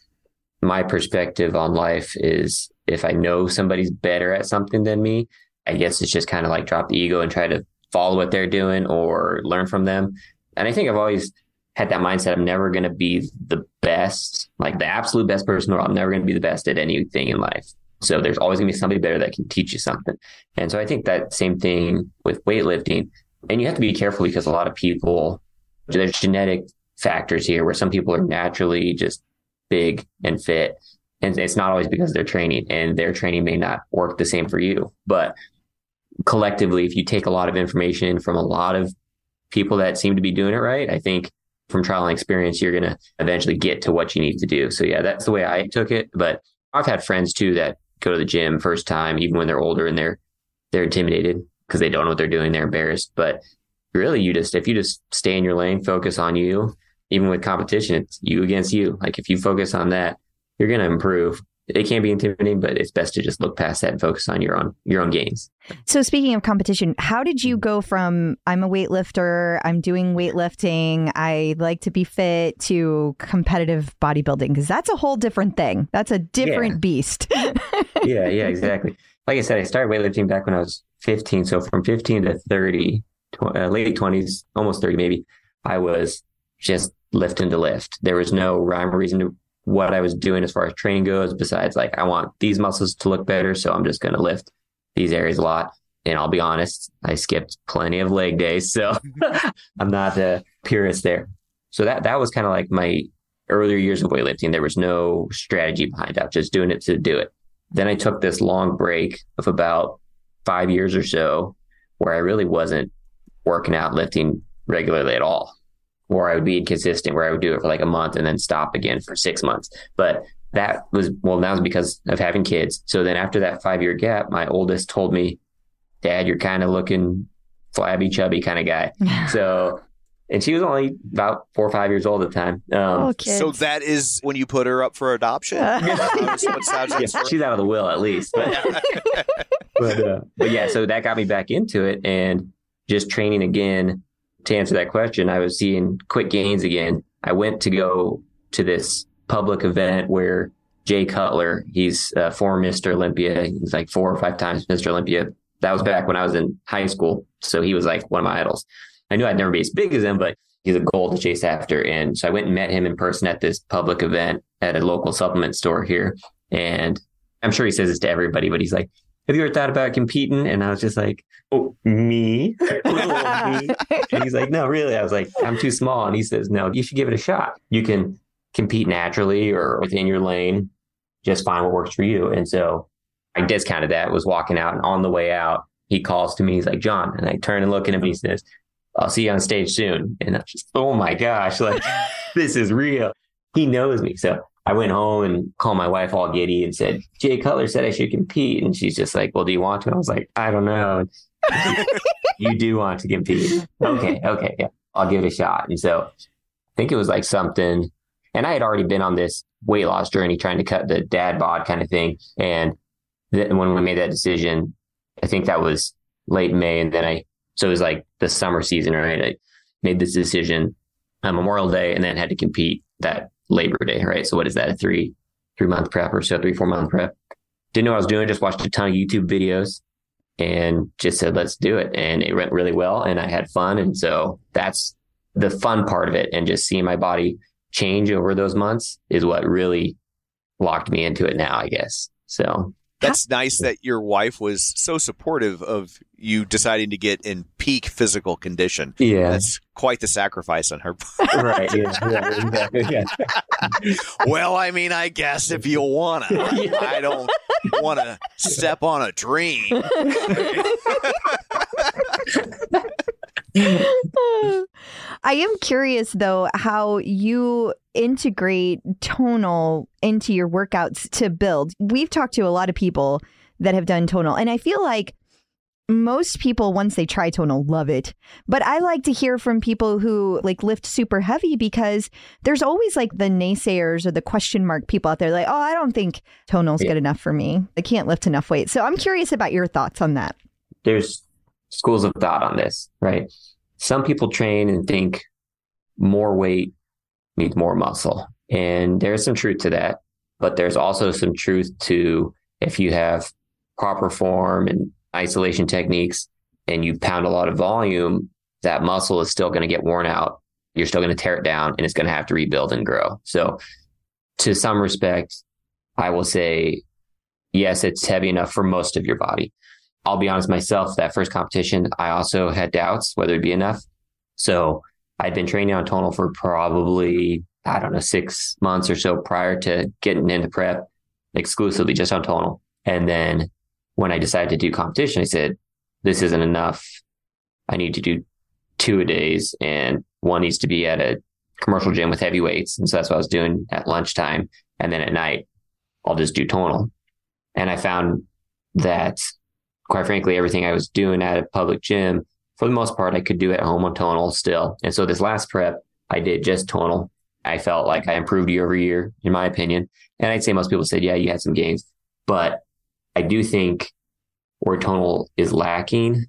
my perspective on life is if I know somebody's better at something than me, I guess it's just kind of like drop the ego and try to follow what they're doing or learn from them. And I think I've always had that mindset. I'm never going to be the best, like the absolute best person, or I'm never going to be the best at anything in life. So there's always going to be somebody better that can teach you something. And so I think that same thing with weightlifting. And you have to be careful because a lot of people, there's genetic factors here where some people are naturally just big and fit. And it's not always because they're training and their training may not work the same for you. But collectively, if you take a lot of information from a lot of people that seem to be doing it right, I think from trial and experience, you're going to eventually get to what you need to do. So yeah, that's the way I took it. But I've had friends too that go to the gym first time, even when they're older and they're, they're intimidated because they don't know what they're doing. They're embarrassed. But really, you just, if you just stay in your lane, focus on you, even with competition, it's you against you. Like if you focus on that, you're to improve. It can be intimidating, but it's best to just look past that and focus on your own, your own gains. So speaking of competition, how did you go from I'm a weightlifter, I'm doing weightlifting, I like to be fit to competitive bodybuilding because that's a whole different thing. That's a different beast. yeah, yeah, exactly. Like I said, I started weightlifting back when I was 15. So from 15 to 30, tw- uh, late 20s, almost 30 maybe, I was just lifting to lift. There was no rhyme or reason to what I was doing as far as training goes, besides like, I want these muscles to look better. So I'm just going to lift these areas a lot. And I'll be honest, I skipped plenty of leg days. So I'm not a purist there. So that, that was kind of like my earlier years of weightlifting. There was no strategy behind it. Was just doing it to do it. Then I took this long break of about five years or so where I really wasn't working out, lifting regularly at all, or I would be inconsistent where I would do it for like a month and then stop again for six months. But that was, well, that was because of having kids. So then after that five year gap, my oldest told me, Dad, you're kind of looking flabby, chubby kind of guy. So, and she was only about four or five years old at the time. Um, oh. So that is when you put her up for adoption? That's what sounds like yeah, she's out of the will at least. But, but, uh, but yeah, so that got me back into it and just training again. To answer that question, I was seeing quick gains again. I went to go to this public event where Jay Cutler, he's uh, former Mr. Olympia. He's like four or five times Mr. Olympia. That was back when I was in high school. So he was like one of my idols. I knew I'd never be as big as him, but he's a goal to chase after. And so I went and met him in person at this public event at a local supplement store here. And I'm sure he says this to everybody, but he's like, have you ever thought about competing? And I was just like, oh, me? Me? And he's like, no, really? I was like, I'm too small. And he says, no, you should give it a shot. You can compete naturally or within your lane. Just find what works for you. And so I discounted that, was walking out. And on the way out, he calls to me. He's like, John. And I turn and look at him and he says, I'll see you on stage soon. And I'm just, oh my gosh, like this is real. He knows me. So I went home and called my wife all giddy and said, Jay Cutler said I should compete. And she's just like, well, do you want to? I was like, I don't know. you do want to compete. Okay. Okay. Yeah. I'll give it a shot. And so I think it was like something, and I had already been on this weight loss journey trying to cut the dad bod kind of thing. And then when we made that decision, I think that was late May. And then I, so it was like the summer season, right? I made this decision on Memorial Day and then had to compete that Labor Day, right? So what is that? A three, three month prep or so, three, four month prep. Didn't know what I was doing. Just watched a ton of YouTube videos and just said, let's do it. And it went really well and I had fun. And so that's the fun part of it. And just seeing my body change over those months is what really locked me into it now, I guess. So That's nice that your wife was so supportive of you deciding to get in peak physical condition. yeah, That's quite the sacrifice on her. Part. right. Yeah, yeah, exactly. Yeah. well, I mean, I guess if you wanna, I don't want to step on a dream. I am curious though how you integrate tonal into your workouts to build. We've talked to a lot of people that have done tonal, and I feel like most people once they try tonal love it. But I like to hear from people who like lift super heavy because there's always like the naysayers or the question mark people out there like, "Oh, I don't think tonal's Yeah. good enough for me. I can't lift enough weight." So I'm curious about your thoughts on that. there's schools of thought on this, right? Some people train and think more weight means more muscle. And there's some truth to that. But there's also some truth to if you have proper form and isolation techniques and you pound a lot of volume, that muscle is still going to get worn out. You're still going to tear it down and it's going to have to rebuild and grow. So, to some respect, I will say, yes, it's heavy enough for most of your body. I'll be honest myself, that first competition, I also had doubts whether it'd be enough. So I'd been training on tonal for probably, I don't know, six months or so prior to getting into prep exclusively just on tonal. And then when I decided to do competition, I said, this isn't enough. I need to do two a days and one needs to be at a commercial gym with heavy weights. And so that's what I was doing at lunchtime. And then at night, I'll just do tonal. And I found that quite frankly, everything I was doing at a public gym, for the most part, I could do at home on tonal still. And so this last prep, I did just tonal. I felt like I improved year over year, in my opinion. And I'd say most people said, yeah, you had some gains. But I do think where tonal is lacking,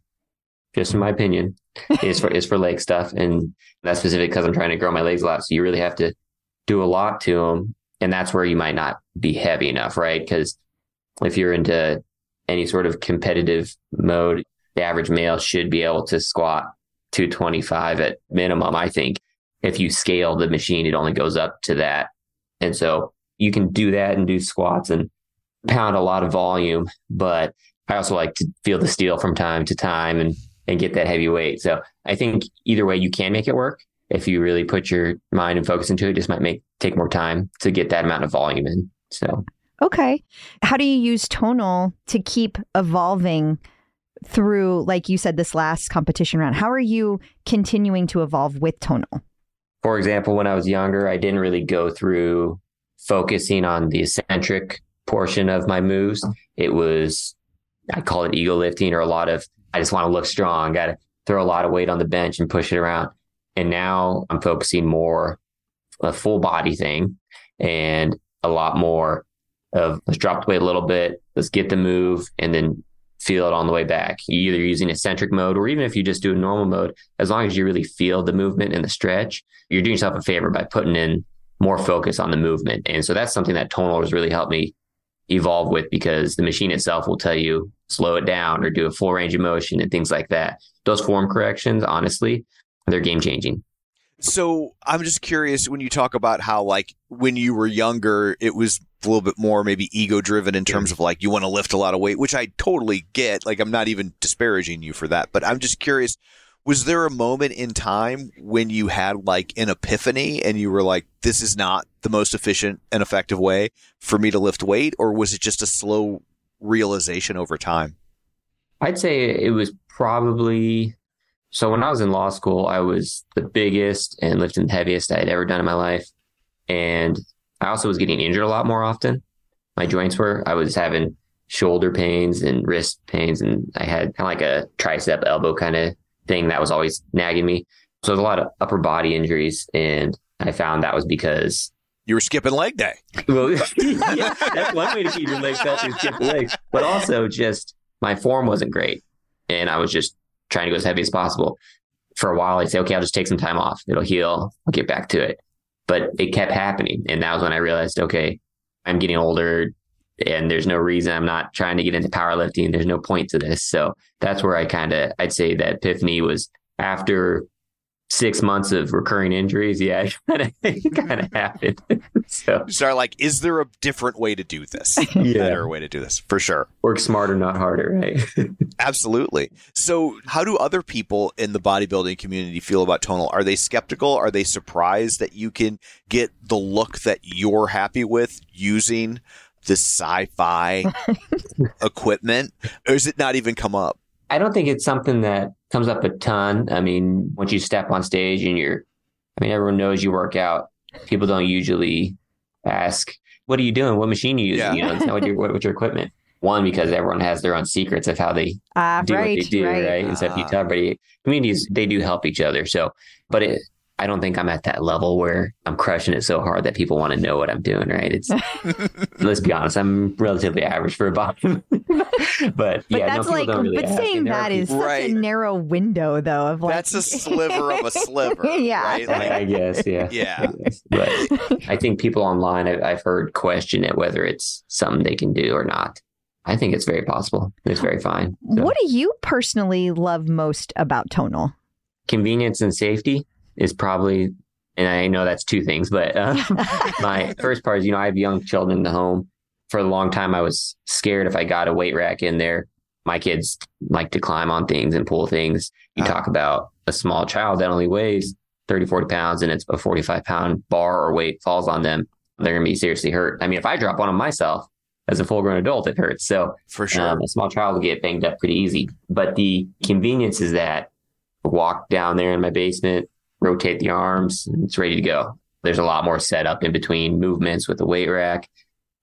just in my opinion, is for is for leg stuff. And that's specific because I'm trying to grow my legs a lot. So you really have to do a lot to them. And that's where you might not be heavy enough, right? Because if you're into any sort of competitive mode, the average male should be able to squat 225 at minimum. I think if you scale the machine, it only goes up to that. And so you can do that and do squats and pound a lot of volume, but I also like to feel the steel from time to time and, and get that heavy weight. So I think either way you can make it work. If you really put your mind and focus into it, it just might make take more time to get that amount of volume in. So Okay. How do you use tonal to keep evolving through, like you said, this last competition round? How are you continuing to evolve with tonal? for example, when I was younger, I didn't really go through focusing on the eccentric portion of my moves. Oh. It was, I call it ego lifting or a lot of, I just want to look strong, got to throw a lot of weight on the bench and push it around. And now I'm focusing more a full body thing and a lot more of let's drop the weight a little bit, let's get the move and then feel it on the way back. You either using eccentric mode or even if you just do a normal mode, as long as you really feel the movement and the stretch, you're doing yourself a favor by putting in more focus on the movement. And so that's something that tonal has really helped me evolve with because the machine itself will tell you slow it down or do a full range of motion and things like that. Those form corrections, honestly, they're game changing. So I'm just curious when you talk about how like when you were younger, it was a little bit more maybe ego driven in terms of like you want to lift a lot of weight, which I totally get. Like I'm not even disparaging you for that, but I'm just curious. Was there a moment in time when you had like an epiphany and you were like, this is not the most efficient and effective way for me to lift weight? Or was it just a slow realization over time? I'd say it was probably so when I was in law school, I was the biggest and lifting the heaviest I had ever done in my life. And I also was getting injured a lot more often. My joints were, I was having shoulder pains and wrist pains, and I had kind of like a tricep elbow kind of thing that was always nagging me. So there's a lot of upper body injuries. And I found that was because You were skipping leg day. well, yeah, that's one way to keep your legs healthy is skip the legs. But also just my form wasn't great. And I was just trying to go as heavy as possible. For a while, I'd say, okay, I'll just take some time off. It'll heal. I'll get back to it. But it kept happening. And that was when I realized, okay, I'm getting older. and there's no reason I'm not trying to get into powerlifting. There's no point to this. So that's where I kind of I'd say that epiphany was after six months of recurring injuries. Yeah, it kind of happened. so You start like, is there a different way to do this? Yeah. Better way to do this for sure. work smarter, not harder, right? Absolutely. So, how do other people in the bodybuilding community feel about tonal? Are they skeptical? Are they surprised that you can get the look that you're happy with using the sci-fi equipment? Or does it not even come up? I don't think it's something that comes up a ton. I mean, once you step on stage and you're, I mean, everyone knows you work out. People don't usually ask, "What are you doing? What machine are you using?" Yeah. You know, it's not what your what, what's your equipment. One because everyone has their own secrets of how they Ah, do right, what they do, right? right. And so if you Ah. tell everybody, communities they do help each other. So, but it, I don't think I'm at that level where I'm crushing it so hard that people want to know what I'm doing, right? It's let's be honest, I'm relatively average for a body, but, But yeah, that's no, like, really but ask. saying And there are that is people- such Right. a narrow window, though. Of like, That's a sliver of a sliver. Yeah. Right? I, Like, I guess, yeah. Yeah. I guess. But I think people online, I, I've heard question it whether it's something they can do or not. I think it's very possible. It's very fine. So, What do you personally love most about tonal? convenience and safety is probably, and I know that's two things, but uh, my first part is, you know, I have young children in the home. For a long time, I was scared if I got a weight rack in there. My kids like to climb on things and pull things. You Ah. talk about a small child that only weighs 30, 40 pounds and it's a 45 pound bar or weight falls on them. They're going to be seriously hurt. I mean, if I drop one on myself as a full grown adult, it hurts. So for sure. um, a small child will get banged up pretty easy. But the convenience is that walk down there in my basement, rotate the arms, and it's ready to go. There's a lot more setup in between movements with the weight rack.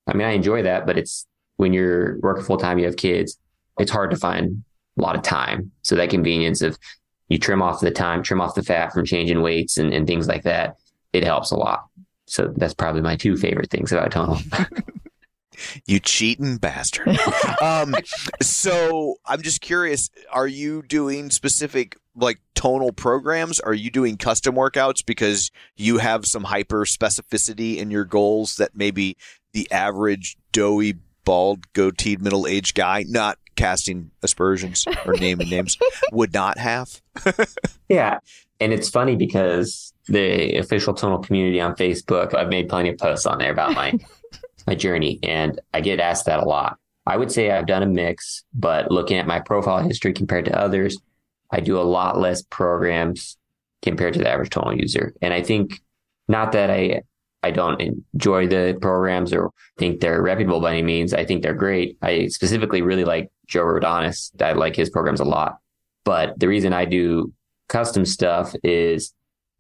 I mean, I enjoy that, but it's when you're working full time, you have kids, it's hard to find a lot of time. So that convenience of you trim off the time, trim off the fat from changing weights and, and things like that, it helps a lot. So that's probably my two favorite things about tonal. You cheating bastard. um, so I'm just curious, are you doing specific like tonal programs? Are you doing custom workouts because you have some hyper specificity in your goals that maybe the average doughy, bald, goateed middle aged guy, not casting aspersions or naming names, would not have? Yeah. And it's funny because the official tonal community on Facebook, I've made plenty of posts on there about my my journey and I get asked that a lot. I would say I've done a mix, but looking at my profile history compared to others, I do a lot less programs compared to the average tonal user. And I think not that I I don't enjoy the programs or think they're reputable by any means. I think they're great. I specifically really like Joe Rodonis. I like his programs a lot. But the reason I do custom stuff is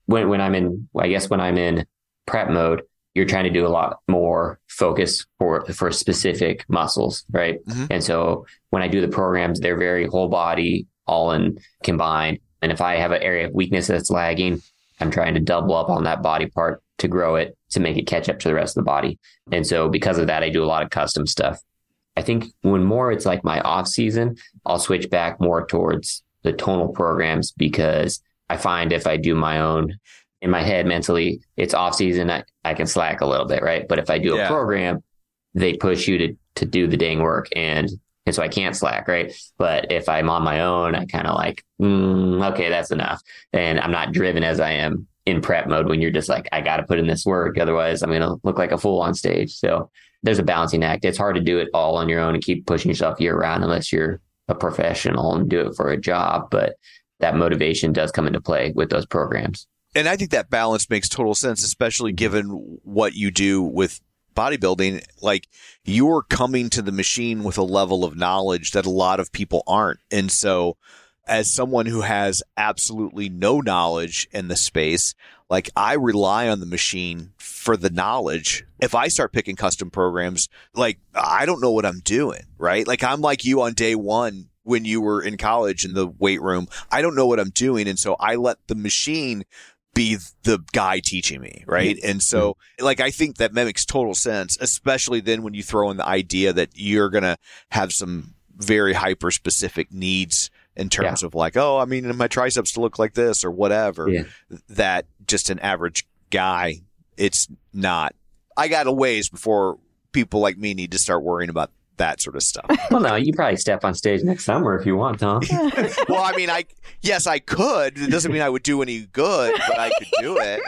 when when I'm in I guess when I'm in prep mode, you're trying to do a lot more focus for for specific muscles, right? Mhm. And so when I do the programs, they're very whole body, all in combined. And if I have an area of weakness that's lagging, I'm trying to double up on that body part to grow it to make it catch up to the rest of the body. And so because of that, I do a lot of custom stuff. I think when more it's like my off season, I'll switch back more towards the tonal programs because I find if I do my own in my head mentally, it's off season, I, I can slack a little bit, right? But if I do Yeah. a program, they push you to to do the dang work and and so I can't slack, right? But if I'm on my own, I kind of like, mm, okay, that's enough. And I'm not driven as I am in prep mode when you're just like, I got to put in this work. Otherwise, I'm going to look like a fool on stage. So there's a balancing act. It's hard to do it all on your own and keep pushing yourself year round unless you're a professional and do it for a job. But that motivation does come into play with those programs. and I think that balance makes total sense, especially given what you do with bodybuilding. Like you're coming to the machine with a level of knowledge that a lot of people aren't. And so, as someone who has absolutely no knowledge in the space, like I rely on the machine for the knowledge. If I start picking custom programs, like I don't know what I'm doing, right? Like I'm like you on day one when you were in college in the weight room. I don't know what I'm doing. And so I let the machine be the guy teaching me, right? And so, like, I think that makes total sense, especially then when you throw in the idea that you're going to have some very hyper specific needs in terms of like, oh, I mean, my triceps to look like this or whatever, Yeah. that just an average guy, it's not. I got a ways before people like me need to start worrying about that sort of stuff. Well, no, you probably step on stage next summer if you want, Tom. well, I mean, I yes, I could. It doesn't mean I would do any good, but I could do it.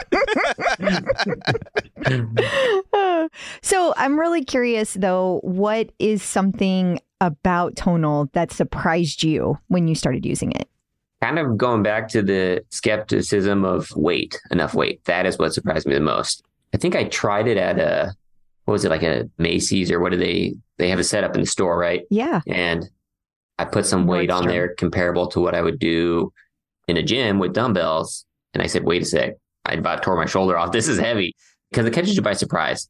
so I'm really curious though, what is something about tonal that surprised you when you started using it? kind of going back to the skepticism of weight, enough weight. That is what surprised me the most. I think I tried it at a what was it like a Macy's or what do they they have a setup in the store, right? Yeah. And I put some weight on there comparable to what I would do in a gym with dumbbells. And I said, wait a sec, I about tore my shoulder off. This is heavy because it catches you by surprise.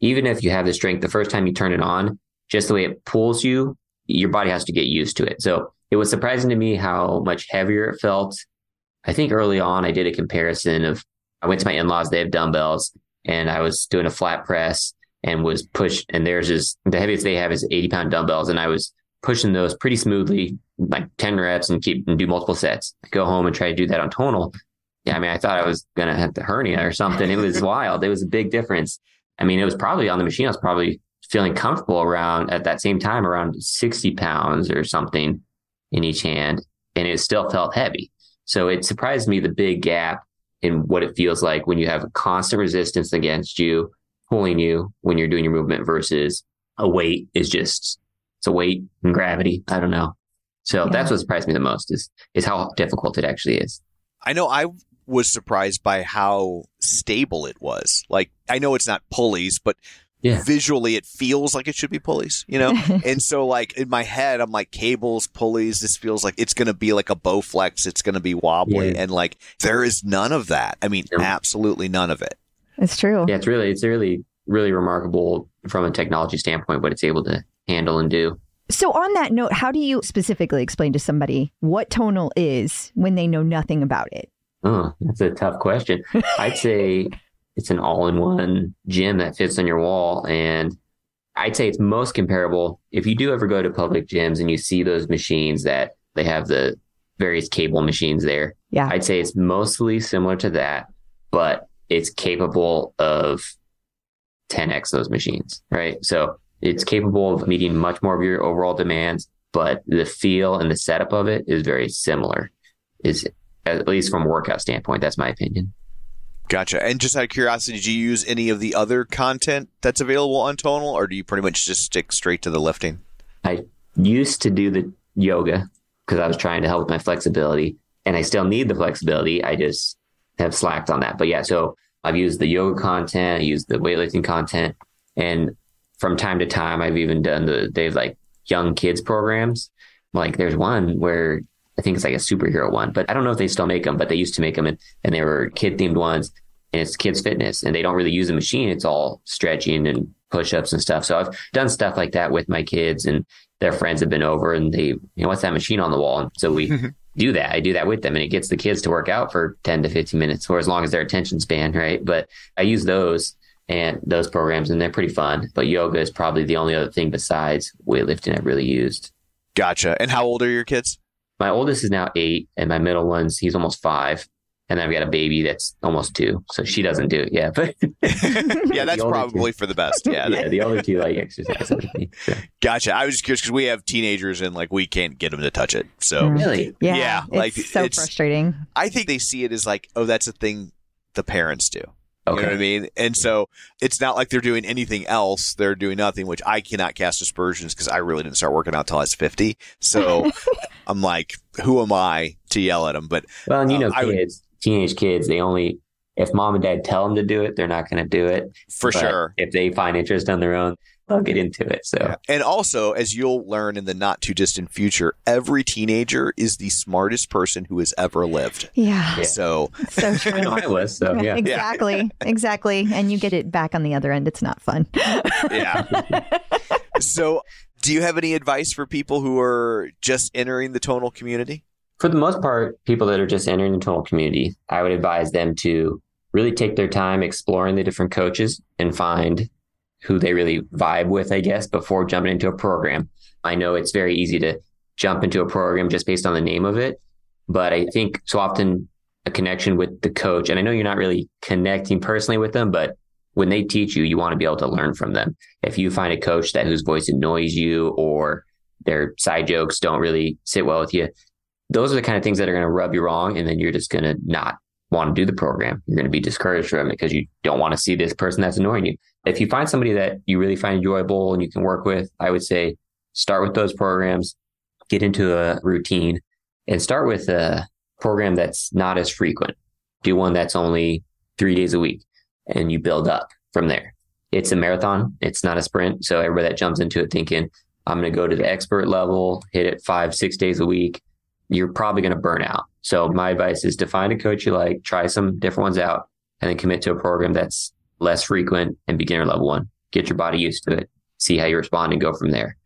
Even if you have the strength, the first time you turn it on, just the way it pulls you, your body has to get used to it. So it was surprising to me how much heavier it felt. I think early on, I did a comparison of I went to my in laws, they have dumbbells, and I was doing a flat press and was pushed, and theirs is the heaviest they have is 80 pound dumbbells. And I was pushing those pretty smoothly, like 10 reps and keep and do multiple sets. Go home and try to do that on tonal. Yeah, I mean, I thought I was going to have the hernia or something. It was wild. It was a big difference. I mean, it was probably on the machine. I was probably feeling comfortable around at that same time around 60 pounds or something in each hand. And it still felt heavy. So it surprised me the big gap in what it feels like when you have a constant resistance against you, pulling you when you're doing your movement versus a weight is just, it's a weight and gravity. I don't know. So Yeah. that's what surprised me the most is, is how difficult it actually is. I know I was surprised by how stable it was. Like I know it's not pulleys, but Yeah. visually it feels like it should be pulleys, you know? and so like in my head I'm like cables, pulleys, this feels like it's going to be like a Bowflex, it's going to be wobbly Yeah. and like there is none of that. I mean, Yeah. absolutely none of it. It's true. Yeah, it's really, it's really, really remarkable from a technology standpoint what it's able to handle and do. So, on that note, how do you specifically explain to somebody what tonal is when they know nothing about it? Oh, that's a tough question. I'd say it's an all-in-one gym that fits on your wall, and I'd say it's most comparable. If you do ever go to public gyms and you see those machines that they have the various cable machines there, Yeah. I'd say it's mostly similar to that, but it's capable of 10x those machines, right? So it's capable of meeting much more of your overall demands, but the feel and the setup of it is very similar. Is at least from a workout standpoint, that's my opinion. Gotcha. And just out of curiosity, do you use any of the other content that's available on Tonal or do you pretty much just stick straight to the lifting? I used to do the yoga because I was trying to help with my flexibility, and I still need the flexibility. I just have slacked on that. But yeah, so I've used the yoga content, used the weightlifting content, and from time to time, I've even done the they have like young kids programs. Like there's one where I think it's like a superhero one, but I don't know if they still make them, but they used to make them, and, and they were kid themed ones, and it's kids fitness, and they don't really use a machine. It's all stretching and push ups and stuff. So I've done stuff like that with my kids, and their friends have been over, and they, you know, what's that machine on the wall? And so we do that. I do that with them, and it gets the kids to work out for ten to fifteen minutes, or as long as their attention span, right? But I use those and those programs, and they're pretty fun. But yoga is probably the only other thing besides weightlifting I've really used. Gotcha. And how old are your kids? My oldest is now eight, and my middle one's he's almost five. And I've got a baby that's almost two, so she doesn't do it yet. But yeah, that's The older probably for the best. Yeah. yeah, the other two like exercise with me. So. Gotcha. I was just curious because we have teenagers and like we can't get them to touch it. So Mm. Really? Yeah. Yeah, it's like, so it's- frustrating. I think they see it as like, oh, that's a thing the parents do. You Okay. know what I mean? And so it's not like they're doing anything else. They're doing nothing, which I cannot cast aspersions because I really didn't start working out till I was 50. So I'm like, who am I to yell at them? But Well, and you Um, know, I would- kids, teenage kids, they only if mom and dad tell them to do it, they're not going to do it. for But sure. if they find interest on their own, they'll get into it. So Yeah. And also, as you'll learn in the not too distant future, every teenager is the smartest person who has ever lived. Yeah. Yeah. So So I know true. I was. So yeah, Exactly. Exactly. And you get it back on the other end. It's not fun. yeah. so, do you have any advice for people who are just entering the tonal community? For the most part, people that are just entering the tonal community, I would advise them to really take their time exploring the different coaches and find who they really vibe with, I guess, before jumping into a program. I know it's very easy to jump into a program just based on the name of it, but I think so often a connection with the coach, and I know you're not really connecting personally with them, but when they teach you, you want to be able to learn from them. If you find a coach that whose voice annoys you or their side jokes don't really sit well with you, those are the kind of things that are going to rub you wrong. And then you're just going to not want to do the program. You're going to be discouraged from it because you don't want to see this person that's annoying you. If you find somebody that you really find enjoyable and you can work with, I would say start with those programs, get into a routine and start with a program that's not as frequent. Do one that's only three days a week and you build up from there. It's a marathon. It's not a sprint. So everybody that jumps into it thinking, I'm going to go to the expert level, hit it five, six days a week, you're probably going to burn out. So my advice is to find a coach you like, try some different ones out, and then commit to a program that's less frequent and beginner level one. Get your body used to it, see how you respond, and go from there.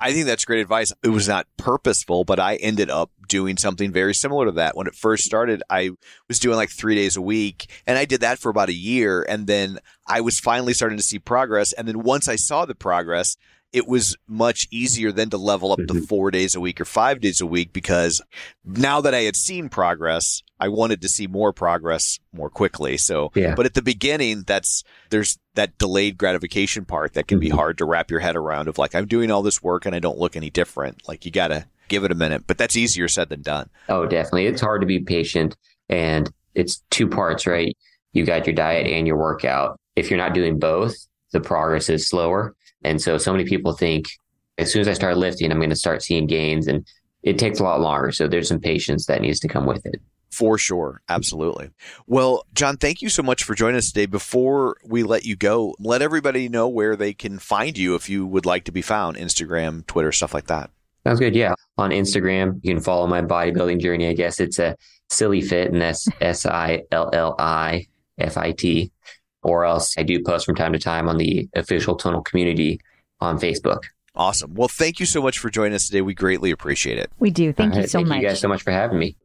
I think that's great advice. It was not purposeful, but I ended up doing something very similar to that. When it first started, I was doing like three days a week and I did that for about a year. And then I was finally starting to see progress. And then once I saw the progress, it was much easier than to level up Mhm. to four days a week or five days a week because now that I had seen progress, I wanted to see more progress more quickly. So, Yeah. but at the beginning, that's, there's that delayed gratification part that can be Mhm. hard to wrap your head around of like, I'm doing all this work and I don't look any different. Like you got to give it a minute, but that's easier said than done. Oh, definitely. It's hard to be patient and it's two parts, right? You got your diet and your workout. If you're not doing both, the progress is slower. And so, so many people think as soon as I start lifting, I'm going to start seeing gains and it takes a lot longer. So there's some patience that needs to come with it. For sure. Absolutely. Well, John, thank you so much for joining us today. Before we let you go, let everybody know where they can find you if you would like to be found Instagram, Twitter, stuff like that. Sounds good. Yeah. On Instagram, you can follow my bodybuilding journey. I guess it's a Sillifit and that's S I L L I F I T. Or else I do post from time to time on the official tonal community on Facebook. Awesome. Well, thank you so much for joining us today. We greatly appreciate it. We do. Thank All you so Thank much. you guys so much for having me.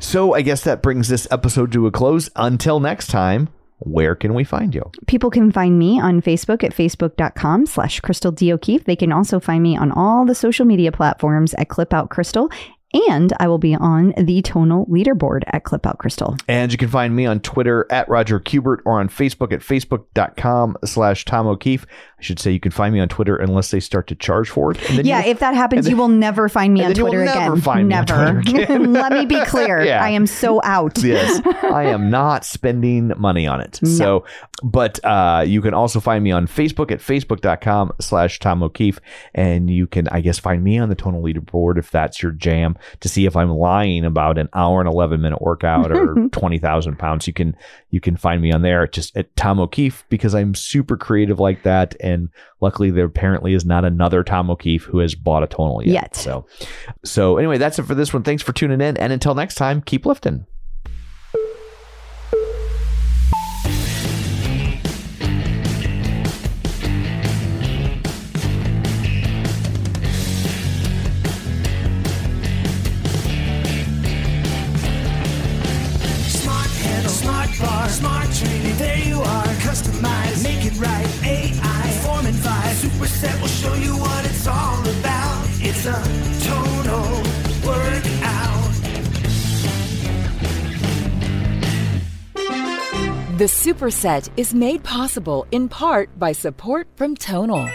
So I guess that brings this episode to a close. Until next time, where can we find you? People can find me on Facebook at facebook.com slash Crystal D. O'Keefe. They can also find me on all the social media platforms at Clip Out Crystal. And I will be on the tonal leaderboard at Clip Out Crystal. And you can find me on Twitter at Roger Kubert or on Facebook at facebook.com slash Tom O'Keefe. I should say you can find me on Twitter unless they start to charge for it. And then Yeah, if that happens, and you will never find me on then Twitter never again. find me on never. Twitter again. Let me be clear. Yeah. I am so out. yes, I am not spending money on it. No. So, but uh, you can also find me on Facebook at facebook.com slash Tom O'Keefe. And you can, I guess, find me on the tonal leaderboard if that's your jam to see if I'm lying about an hour and 11 minute workout or 20,000 pounds. You can, you can find me on there just at Tom O'Keefe because I'm super creative like that. And luckily there apparently is not another Tom O'Keefe who has bought a tonal yet. Yet. So, so anyway, that's it for this one. Thanks for tuning in. And until next time, keep lifting. Superset is made possible in part by support from Tonal.